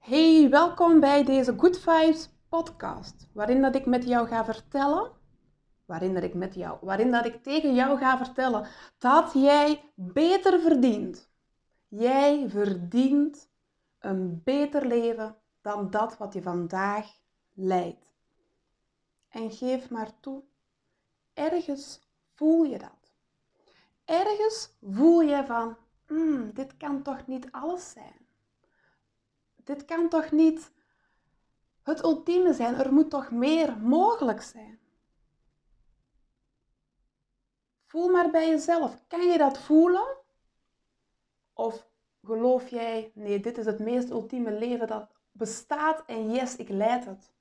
Hey, welkom bij deze Good Vibes podcast, waarin dat ik met jou ga vertellen, waarin dat ik met jou, waarin dat ik tegen jou ga vertellen dat jij beter verdient. Jij verdient een beter leven dan dat wat je vandaag leidt. En geef maar toe, ergens voel je dat. Ergens voel je van, mm, dit kan toch niet alles zijn. Dit kan toch niet het ultieme zijn? Er moet toch meer mogelijk zijn? Voel maar bij jezelf. Kan je dat voelen? Of geloof jij, nee, dit is het meest ultieme leven dat bestaat en yes, ik leid het.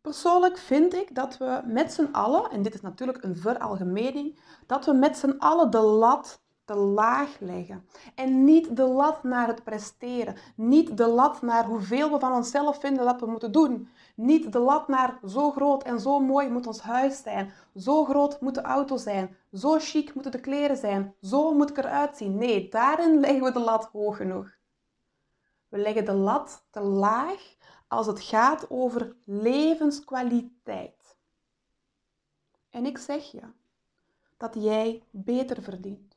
Persoonlijk vind ik dat we met z'n allen, en dit is natuurlijk een veralgemening, dat we met z'n allen de lat te laag leggen. En niet de lat naar het presteren. Niet de lat naar hoeveel we van onszelf vinden dat we moeten doen. Niet de lat naar zo groot en zo mooi moet ons huis zijn. Zo groot moet de auto zijn. Zo chic moeten de kleren zijn. Zo moet ik eruit zien. Nee, daarin leggen we de lat hoog genoeg. We leggen de lat te laag als het gaat over levenskwaliteit. En ik zeg je dat jij beter verdient.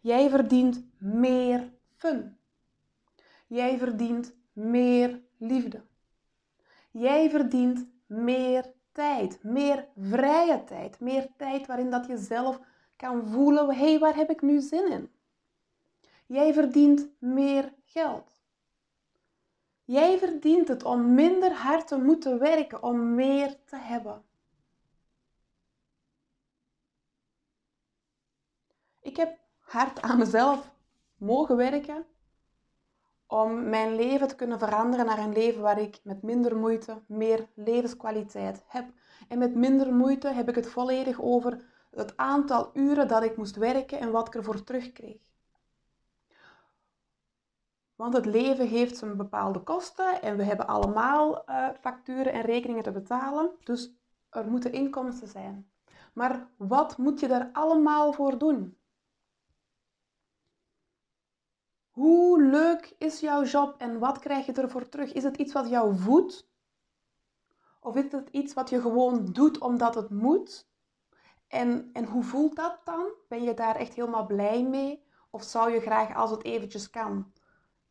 Jij verdient meer fun. Jij verdient meer liefde. Jij verdient meer tijd, meer vrije tijd, meer tijd waarin dat je zelf kan voelen, hé, hey, waar heb ik nu zin in? Jij verdient meer geld. Jij verdient het om minder hard te moeten werken, om meer te hebben. Ik heb hard aan mezelf mogen werken om mijn leven te kunnen veranderen naar een leven waar ik met minder moeite meer levenskwaliteit heb. En met minder moeite heb ik het volledig over het aantal uren dat ik moest werken en wat ik ervoor terugkreeg. Want het leven heeft zijn bepaalde kosten en we hebben allemaal uh, facturen en rekeningen te betalen. Dus er moeten inkomsten zijn. Maar wat moet je daar allemaal voor doen? Hoe leuk is jouw job en wat krijg je ervoor terug? Is het iets wat jou voedt? Of is het iets wat je gewoon doet omdat het moet? En, en hoe voelt dat dan? Ben je daar echt helemaal blij mee? Of zou je graag, als het eventjes kan,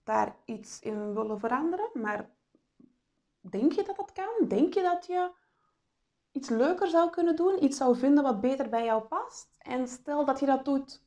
daar iets in willen veranderen? Maar denk je dat dat kan? Denk je dat je iets leuker zou kunnen doen? Iets zou vinden wat beter bij jou past? En stel dat je dat doet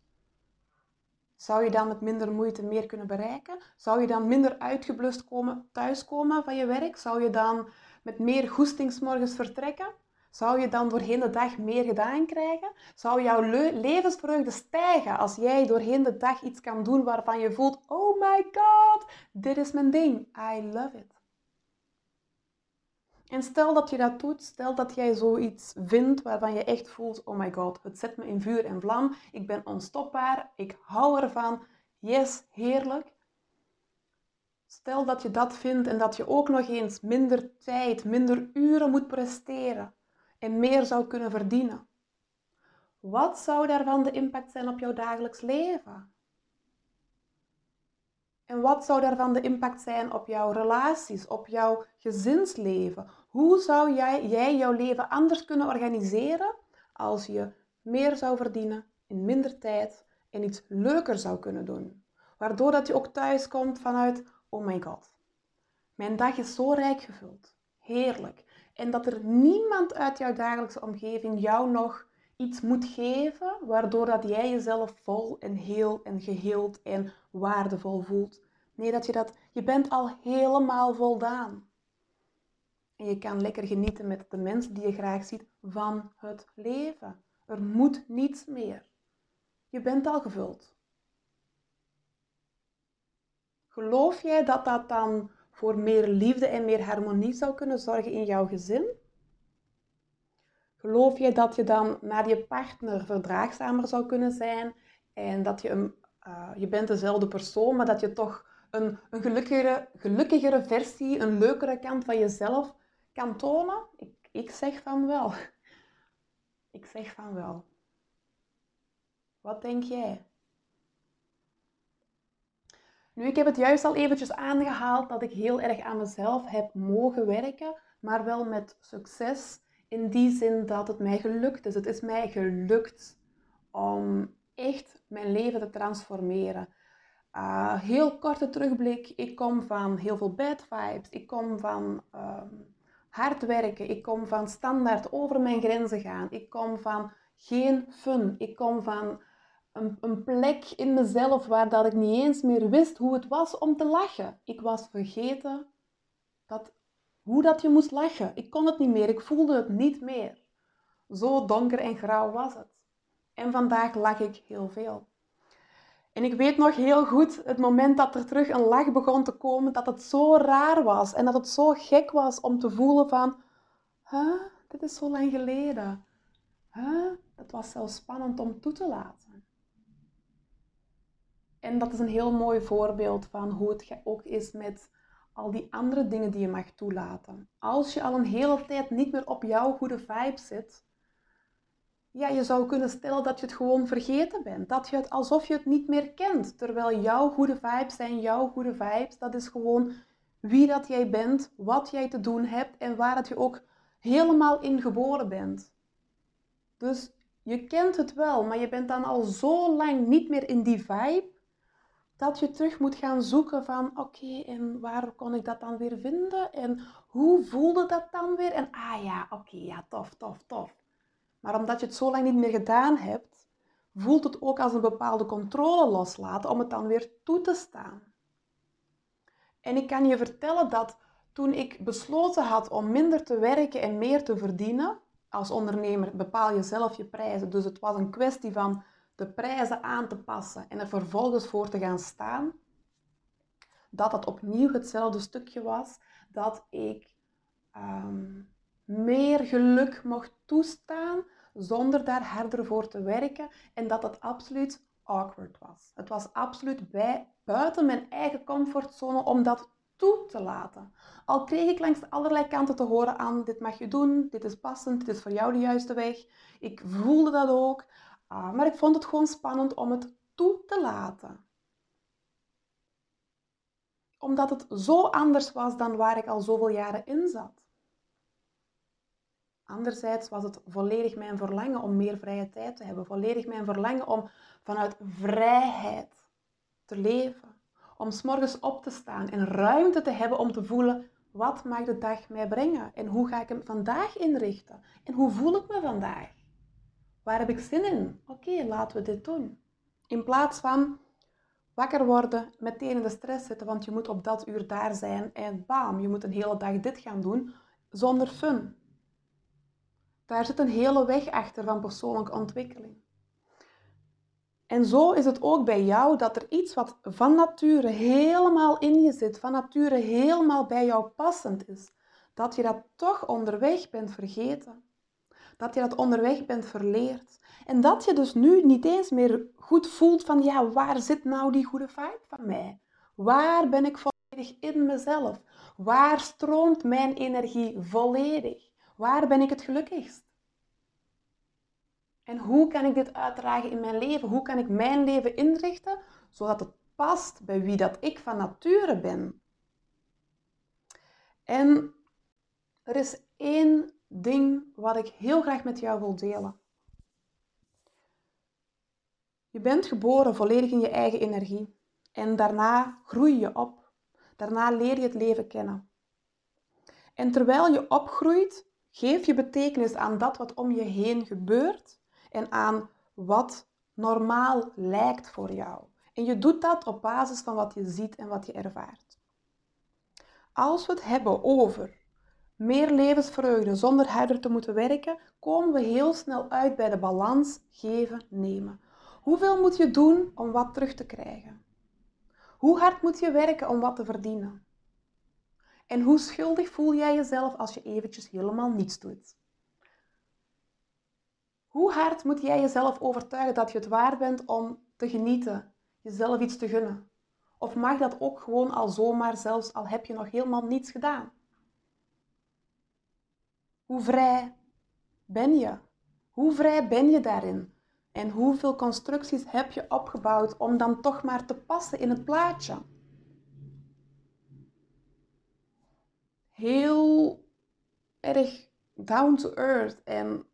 zou je dan met minder moeite meer kunnen bereiken? Zou je dan minder uitgeblust komen, thuiskomen van je werk? Zou je dan met meer goestingsmorgens vertrekken? Zou je dan doorheen de dag meer gedaan krijgen? Zou jouw levensvreugde stijgen als jij doorheen de dag iets kan doen waarvan je voelt: oh my god, dit is mijn ding. I love it. En stel dat je dat doet, stel dat jij zoiets vindt waarvan je echt voelt, oh my god, het zet me in vuur en vlam, ik ben onstopbaar, ik hou ervan, yes, heerlijk. Stel dat je dat vindt en dat je ook nog eens minder tijd, minder uren moet presteren en meer zou kunnen verdienen. Wat zou daarvan de impact zijn op jouw dagelijks leven? En wat zou daarvan de impact zijn op jouw relaties, op jouw gezinsleven? Hoe zou jij, jij jouw leven anders kunnen organiseren als je meer zou verdienen in minder tijd en iets leuker zou kunnen doen? Waardoor dat je ook thuis komt vanuit, oh my god, mijn dag is zo rijk gevuld. Heerlijk. En dat er niemand uit jouw dagelijkse omgeving jou nog iets moet geven, waardoor dat jij jezelf vol en heel en geheeld en waardevol voelt. Nee, dat je dat, je bent al helemaal voldaan. En je kan lekker genieten met de mensen die je graag ziet van het leven. Er moet niets meer. Je bent al gevuld. Geloof jij dat dat dan voor meer liefde en meer harmonie zou kunnen zorgen in jouw gezin? Geloof jij dat je dan naar je partner verdraagzamer zou kunnen zijn en dat je een, uh, je bent dezelfde persoon, maar dat je toch een, een gelukkigere, gelukkigere versie, een leukere kant van jezelf kan tonen? Ik, ik zeg van wel. Ik zeg van wel. Wat denk jij? Nu, ik heb het juist al eventjes aangehaald dat ik heel erg aan mezelf heb mogen werken, maar wel met succes. In die zin dat het mij gelukt is. Het is mij gelukt om echt mijn leven te transformeren. Uh, heel korte terugblik. Ik kom van heel veel bad vibes. Ik kom van ehm, hard werken. Ik kom van standaard over mijn grenzen gaan. Ik kom van geen fun. Ik kom van een, een, plek in mezelf waar dat ik niet eens meer wist hoe het was om te lachen. Ik was vergeten dat, hoe dat je moest lachen. Ik kon het niet meer. Ik voelde het niet meer. Zo donker en grauw was het. En vandaag lach ik heel veel. En ik weet nog heel goed het moment dat er terug een lach begon te komen, dat het zo raar was en dat het zo gek was om te voelen van, huh, dit is zo lang geleden. Huh? Het was zelfs spannend om toe te laten. En dat is een heel mooi voorbeeld van hoe het ook is met al die andere dingen die je mag toelaten. Als je al een hele tijd niet meer op jouw goede vibe zit, ja, je zou kunnen stellen dat je het gewoon vergeten bent. Dat je het alsof je het niet meer kent. Terwijl jouw goede vibes zijn jouw goede vibes. Dat is gewoon wie dat jij bent, wat jij te doen hebt en waar dat je ook helemaal in geboren bent. Dus je kent het wel, maar je bent dan al zo lang niet meer in die vibe dat je terug moet gaan zoeken van oké, en waar kon ik dat dan weer vinden? En hoe voelde dat dan weer? En ah ja, oké, ja, tof, tof, tof. Maar omdat je het zo lang niet meer gedaan hebt, voelt het ook als een bepaalde controle loslaten om het dan weer toe te staan. En ik kan je vertellen dat toen ik besloten had om minder te werken en meer te verdienen, als ondernemer bepaal je zelf je prijzen. Dus het was een kwestie van de prijzen aan te passen en er vervolgens voor te gaan staan. Dat het opnieuw hetzelfde stukje was dat ik ehm, meer geluk mocht toestaan zonder daar harder voor te werken en dat het absoluut awkward was. Het was absoluut bij, buiten mijn eigen comfortzone om dat toe te laten. Al kreeg ik langs allerlei kanten te horen aan, dit mag je doen, dit is passend, dit is voor jou de juiste weg. Ik voelde dat ook, ah, maar ik vond het gewoon spannend om het toe te laten. Omdat het zo anders was dan waar ik al zoveel jaren in zat. Anderzijds was het volledig mijn verlangen om meer vrije tijd te hebben. Volledig mijn verlangen om vanuit vrijheid te leven. Om s'morgens op te staan en ruimte te hebben om te voelen wat mag de dag mij brengen en hoe ga ik hem vandaag inrichten en hoe voel ik me vandaag. Waar heb ik zin in? Oké, laten we dit doen. In plaats van wakker worden, meteen in de stress zitten, want je moet op dat uur daar zijn en bam, je moet een hele dag dit gaan doen zonder fun. Daar zit een hele weg achter van persoonlijke ontwikkeling. En zo is het ook bij jou dat er iets wat van nature helemaal in je zit, van nature helemaal bij jou passend is, dat je dat toch onderweg bent vergeten. Dat je dat onderweg bent verleerd. En dat je dus nu niet eens meer goed voelt van, ja, waar zit nou die goede vibe van mij? Waar ben ik volledig in mezelf? Waar stroomt mijn energie volledig? Waar ben ik het gelukkigst? En hoe kan ik dit uitdragen in mijn leven? Hoe kan ik mijn leven inrichten zodat het past bij wie dat ik van nature ben? En er is één ding wat ik heel graag met jou wil delen. Je bent geboren volledig in je eigen energie en daarna groei je op. Daarna leer je het leven kennen. En terwijl je opgroeit, geef je betekenis aan dat wat om je heen gebeurt en aan wat normaal lijkt voor jou. En je doet dat op basis van wat je ziet en wat je ervaart. Als we het hebben over meer levensvreugde zonder harder te moeten werken, komen we heel snel uit bij de balans geven, nemen. Hoeveel moet je doen om wat terug te krijgen? Hoe hard moet je werken om wat te verdienen? En hoe schuldig voel jij jezelf als je eventjes helemaal niets doet? Hoe hard moet jij jezelf overtuigen dat je het waard bent om te genieten, jezelf iets te gunnen? Of mag dat ook gewoon al zomaar, zelfs al heb je nog helemaal niets gedaan? Hoe vrij ben je? Hoe vrij ben je daarin? En hoeveel constructies heb je opgebouwd om dan toch maar te passen in het plaatje? Heel erg down to earth en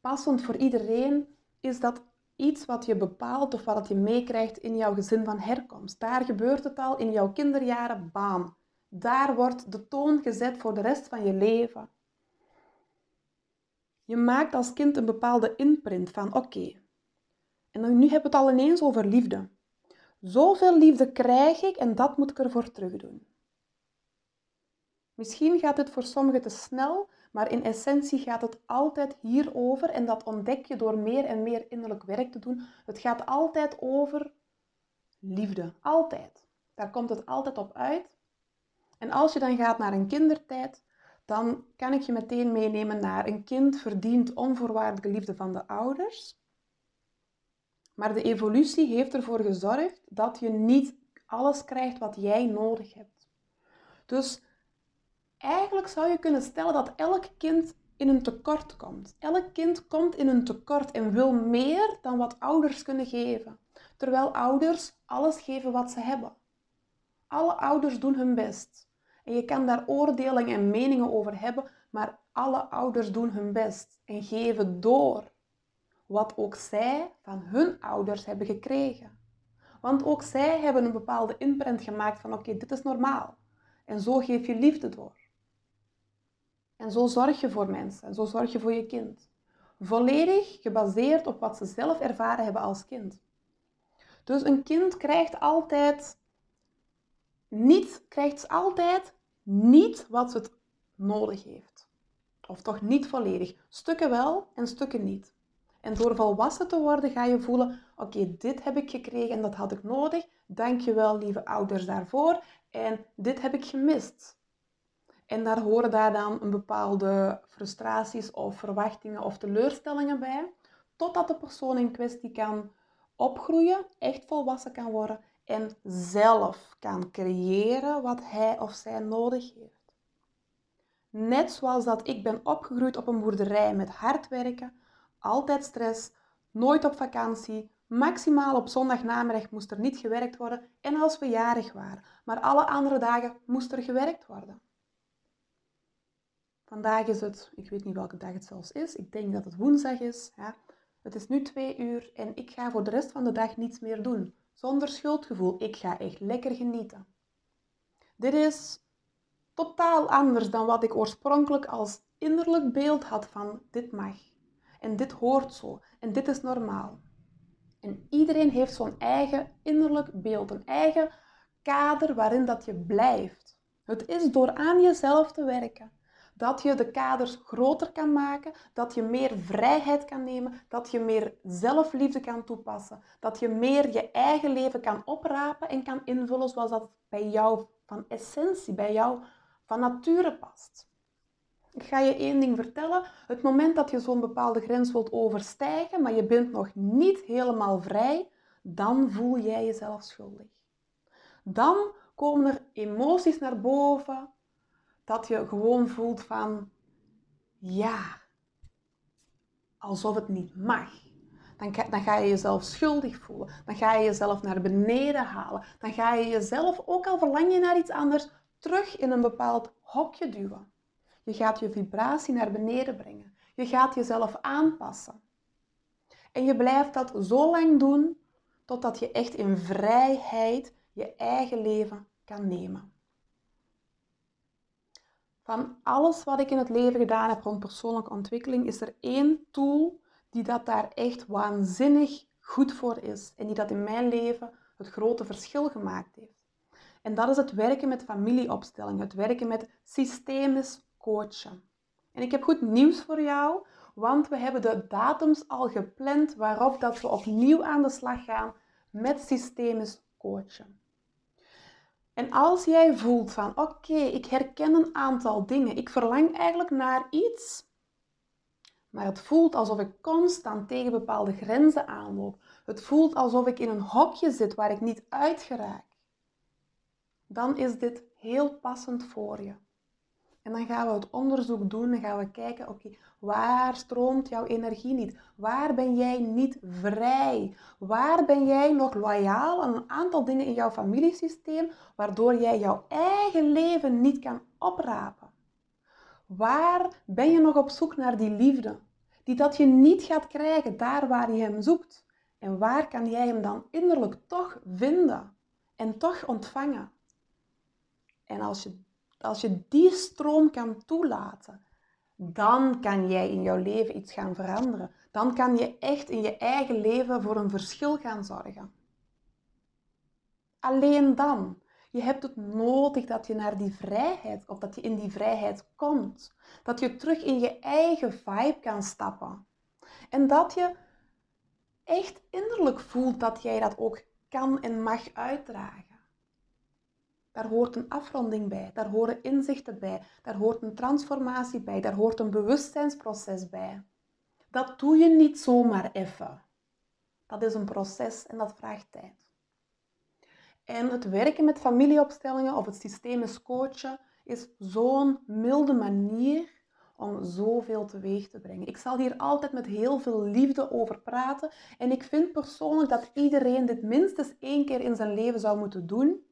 passend voor iedereen is dat iets wat je bepaalt of wat je meekrijgt in jouw gezin van herkomst. Daar gebeurt het al in jouw kinderjaren baan. Daar wordt de toon gezet voor de rest van je leven. Je maakt als kind een bepaalde imprint van oké. En nu hebben we het al ineens over liefde. Zoveel liefde krijg ik en dat moet ik ervoor terug doen. Misschien gaat het voor sommigen te snel, maar in essentie gaat het altijd hierover en dat ontdek je door meer en meer innerlijk werk te doen. Het gaat altijd over liefde. Altijd. Daar komt het altijd op uit. En als je dan gaat naar een kindertijd, dan kan ik je meteen meenemen naar een kind verdient onvoorwaardelijke liefde van de ouders. Maar de evolutie heeft ervoor gezorgd dat je niet alles krijgt wat jij nodig hebt. Dus eigenlijk zou je kunnen stellen dat elk kind in een tekort komt. Elk kind komt in een tekort en wil meer dan wat ouders kunnen geven. Terwijl ouders alles geven wat ze hebben. Alle ouders doen hun best. En je kan daar oordelen en meningen over hebben, maar alle ouders doen hun best en geven door wat ook zij van hun ouders hebben gekregen. Want ook zij hebben een bepaalde imprint gemaakt van oké, dit is normaal. En zo geef je liefde door. En zo zorg je voor mensen, en zo zorg je voor je kind. Volledig gebaseerd op wat ze zelf ervaren hebben als kind. Dus een kind krijgt altijd niet, krijgt altijd niet wat het nodig heeft. Of toch niet volledig. Stukken wel en stukken niet. En door volwassen te worden ga je voelen, oké, dit heb ik gekregen en dat had ik nodig. Dank je wel, lieve ouders, daarvoor. En dit heb ik gemist. En daar horen daar dan een bepaalde frustraties of verwachtingen of teleurstellingen bij. Totdat de persoon in kwestie kan opgroeien, echt volwassen kan worden en zelf kan creëren wat hij of zij nodig heeft. Net zoals dat ik ben opgegroeid op een boerderij met hard werken, altijd stress, nooit op vakantie, maximaal op zondagnamiddag moest er niet gewerkt worden en als we jarig waren. Maar alle andere dagen moest er gewerkt worden. Vandaag is het, ik weet niet welke dag het zelfs is, ik denk dat het woensdag is. Ja. Het is nu twee uur en ik ga voor de rest van de dag niets meer doen. Zonder schuldgevoel. Ik ga echt lekker genieten. Dit is totaal anders dan wat ik oorspronkelijk als innerlijk beeld had van dit mag. En dit hoort zo. En dit is normaal. En iedereen heeft zo'n eigen innerlijk beeld, een eigen kader waarin dat je blijft. Het is door aan jezelf te werken dat je de kaders groter kan maken, dat je meer vrijheid kan nemen, dat je meer zelfliefde kan toepassen, dat je meer je eigen leven kan oprapen en kan invullen zoals dat bij jou van essentie, bij jou van nature past. Ik ga je één ding vertellen. Het moment dat je zo'n bepaalde grens wilt overstijgen, maar je bent nog niet helemaal vrij, dan voel jij jezelf schuldig. Dan komen er emoties naar boven dat je gewoon voelt van, ja, alsof het niet mag. Dan ga, dan ga je jezelf schuldig voelen. Dan ga je jezelf naar beneden halen. Dan ga je jezelf, ook al verlang je naar iets anders, terug in een bepaald hokje duwen. Je gaat je vibratie naar beneden brengen. Je gaat jezelf aanpassen. En je blijft dat zo lang doen totdat je echt in vrijheid je eigen leven kan nemen. Van alles wat ik in het leven gedaan heb rond persoonlijke ontwikkeling, is er één tool die dat daar echt waanzinnig goed voor is. En die dat in mijn leven het grote verschil gemaakt heeft. En dat is het werken met familieopstellingen, het werken met systemisch coachen. En ik heb goed nieuws voor jou, want we hebben de datums al gepland waarop dat we opnieuw aan de slag gaan met systemisch coachen. En als jij voelt van oké, ik herken een aantal dingen, ik verlang eigenlijk naar iets, maar het voelt alsof ik constant tegen bepaalde grenzen aanloop. Het voelt alsof ik in een hokje zit waar ik niet uit geraak. Dan is dit heel passend voor je. En dan gaan we het onderzoek doen en gaan we kijken, oké, waar stroomt jouw energie niet? Waar ben jij niet vrij? Waar ben jij nog loyaal aan een aantal dingen in jouw familiesysteem, waardoor jij jouw eigen leven niet kan oprapen? Waar ben je nog op zoek naar die liefde? Die dat je niet gaat krijgen daar waar je hem zoekt. En waar kan jij hem dan innerlijk toch vinden en toch ontvangen? En als je, als je die stroom kan toelaten, dan kan jij in jouw leven iets gaan veranderen. Dan kan je echt in je eigen leven voor een verschil gaan zorgen. Alleen dan. Je hebt het nodig dat je naar die vrijheid, of dat je in die vrijheid komt. Dat je terug in je eigen vibe kan stappen. En dat je echt innerlijk voelt dat jij dat ook kan en mag uitdragen. Daar hoort een afronding bij, daar horen inzichten bij, daar hoort een transformatie bij, daar hoort een bewustzijnsproces bij. Dat doe je niet zomaar even. Dat is een proces en dat vraagt tijd. En het werken met familieopstellingen of het systemisch coachen is zo'n milde manier om zoveel teweeg te brengen. Ik zal hier altijd met heel veel liefde over praten. En ik vind persoonlijk dat iedereen dit minstens één keer in zijn leven zou moeten doen.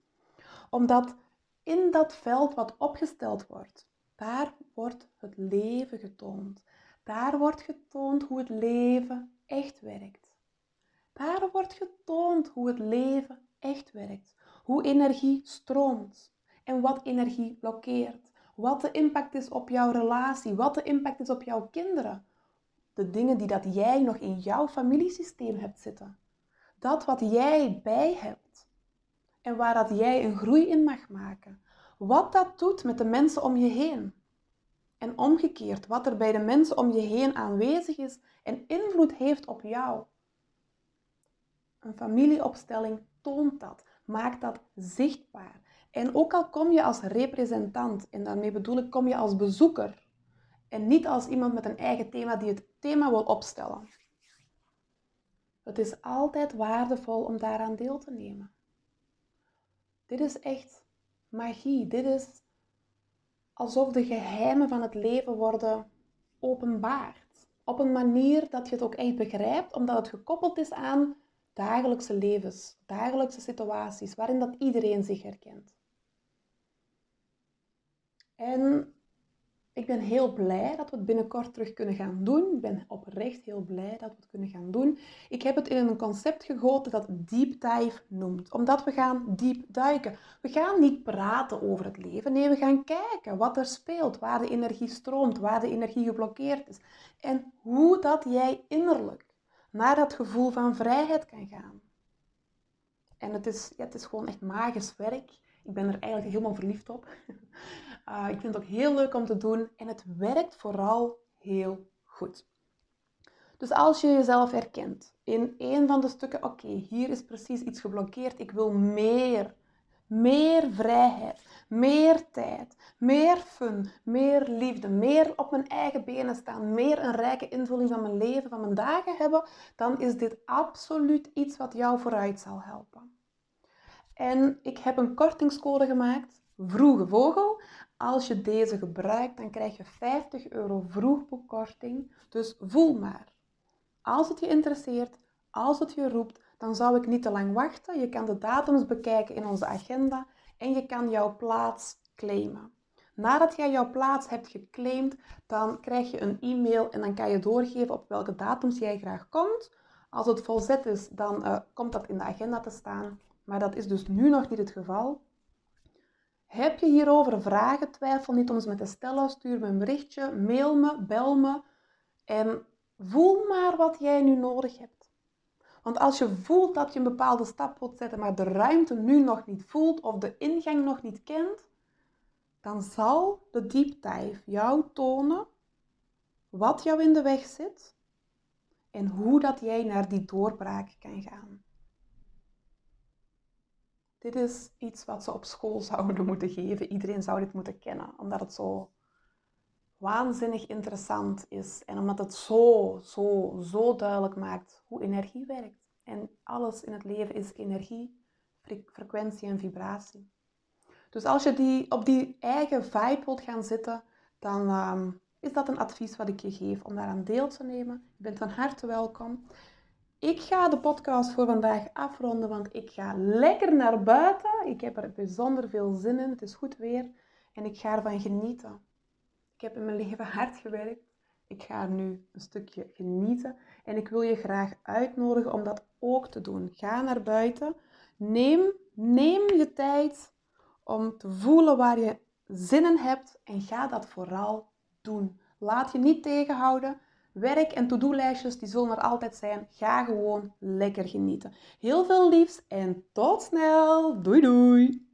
Omdat in dat veld wat opgesteld wordt, daar wordt het leven getoond. Daar wordt getoond hoe het leven echt werkt. Daar wordt getoond hoe het leven echt werkt. Hoe energie stroomt en wat energie blokkeert. Wat de impact is op jouw relatie, wat de impact is op jouw kinderen. De dingen die dat jij nog in jouw familiesysteem hebt zitten. Dat wat jij bij hebt. En waar dat jij een groei in mag maken. Wat dat doet met de mensen om je heen. En omgekeerd, wat er bij de mensen om je heen aanwezig is en invloed heeft op jou. Een familieopstelling toont dat, maakt dat zichtbaar. En ook al kom je als representant, en daarmee bedoel ik kom je als bezoeker, en niet als iemand met een eigen thema die het thema wil opstellen. Het is altijd waardevol om daaraan deel te nemen. Dit is echt magie. Dit is alsof de geheimen van het leven worden openbaard. Op een manier dat je het ook echt begrijpt, omdat het gekoppeld is aan dagelijkse levens, dagelijkse situaties waarin dat iedereen zich herkent. En ik ben heel blij dat we het binnenkort terug kunnen gaan doen. Ik ben oprecht heel blij dat we het kunnen gaan doen. Ik heb het in een concept gegoten dat deep dive noemt, omdat we gaan diep duiken. We gaan niet praten over het leven, nee, we gaan kijken wat er speelt, waar de energie stroomt, waar de energie geblokkeerd is en hoe dat jij innerlijk naar dat gevoel van vrijheid kan gaan. En het is, ja, het is gewoon echt magisch werk. Ik ben er eigenlijk helemaal verliefd op. Uh, ik vind het ook heel leuk om te doen en het werkt vooral heel goed. Dus als je jezelf herkent in een van de stukken, oké, hier is precies iets geblokkeerd, ik wil meer, meer vrijheid, meer tijd, meer fun, meer liefde, meer op mijn eigen benen staan, meer een rijke invulling van mijn leven, van mijn dagen hebben, dan is dit absoluut iets wat jou vooruit zal helpen. En ik heb een kortingscode gemaakt, Vroege Vogel. Als je deze gebruikt, dan krijg je 50 euro vroegboekkorting. Dus voel maar. Als het je interesseert, als het je roept, dan zou ik niet te lang wachten. Je kan de datums bekijken in onze agenda en je kan jouw plaats claimen. Nadat jij jouw plaats hebt geclaimd, dan krijg je een e-mail en dan kan je doorgeven op welke datums jij graag komt. Als het volzet is, dan uh, komt dat in de agenda te staan. Maar dat is dus nu nog niet het geval. Heb je hierover vragen? Twijfel niet om ze met te stellen. Stuur me een berichtje, mail me, bel me. En voel maar wat jij nu nodig hebt. Want als je voelt dat je een bepaalde stap wilt zetten, maar de ruimte nu nog niet voelt of de ingang nog niet kent, dan zal de deep jou tonen wat jou in de weg zit en hoe dat jij naar die doorbraak kan gaan. Dit is iets wat ze op school zouden moeten geven. Iedereen zou dit moeten kennen, omdat het zo waanzinnig interessant is en omdat het zo, zo, zo duidelijk maakt hoe energie werkt. En alles in het leven is energie, frequentie en vibratie. Dus als je die, op die eigen vibe wilt gaan zitten, dan ehm, is dat een advies wat ik je geef om daaraan deel te nemen. Je bent van harte welkom. Ik ga de podcast voor vandaag afronden, want ik ga lekker naar buiten. Ik heb er bijzonder veel zin in. Het is goed weer en ik ga ervan genieten. Ik heb in mijn leven hard gewerkt. Ik ga nu een stukje genieten. En ik wil je graag uitnodigen om dat ook te doen. Ga naar buiten. Neem, neem je tijd om te voelen waar je zin in hebt. En ga dat vooral doen. Laat je niet tegenhouden. Werk en to-do-lijstjes, die zullen er altijd zijn. Ga gewoon lekker genieten. Heel veel liefs en tot snel. Doei doei!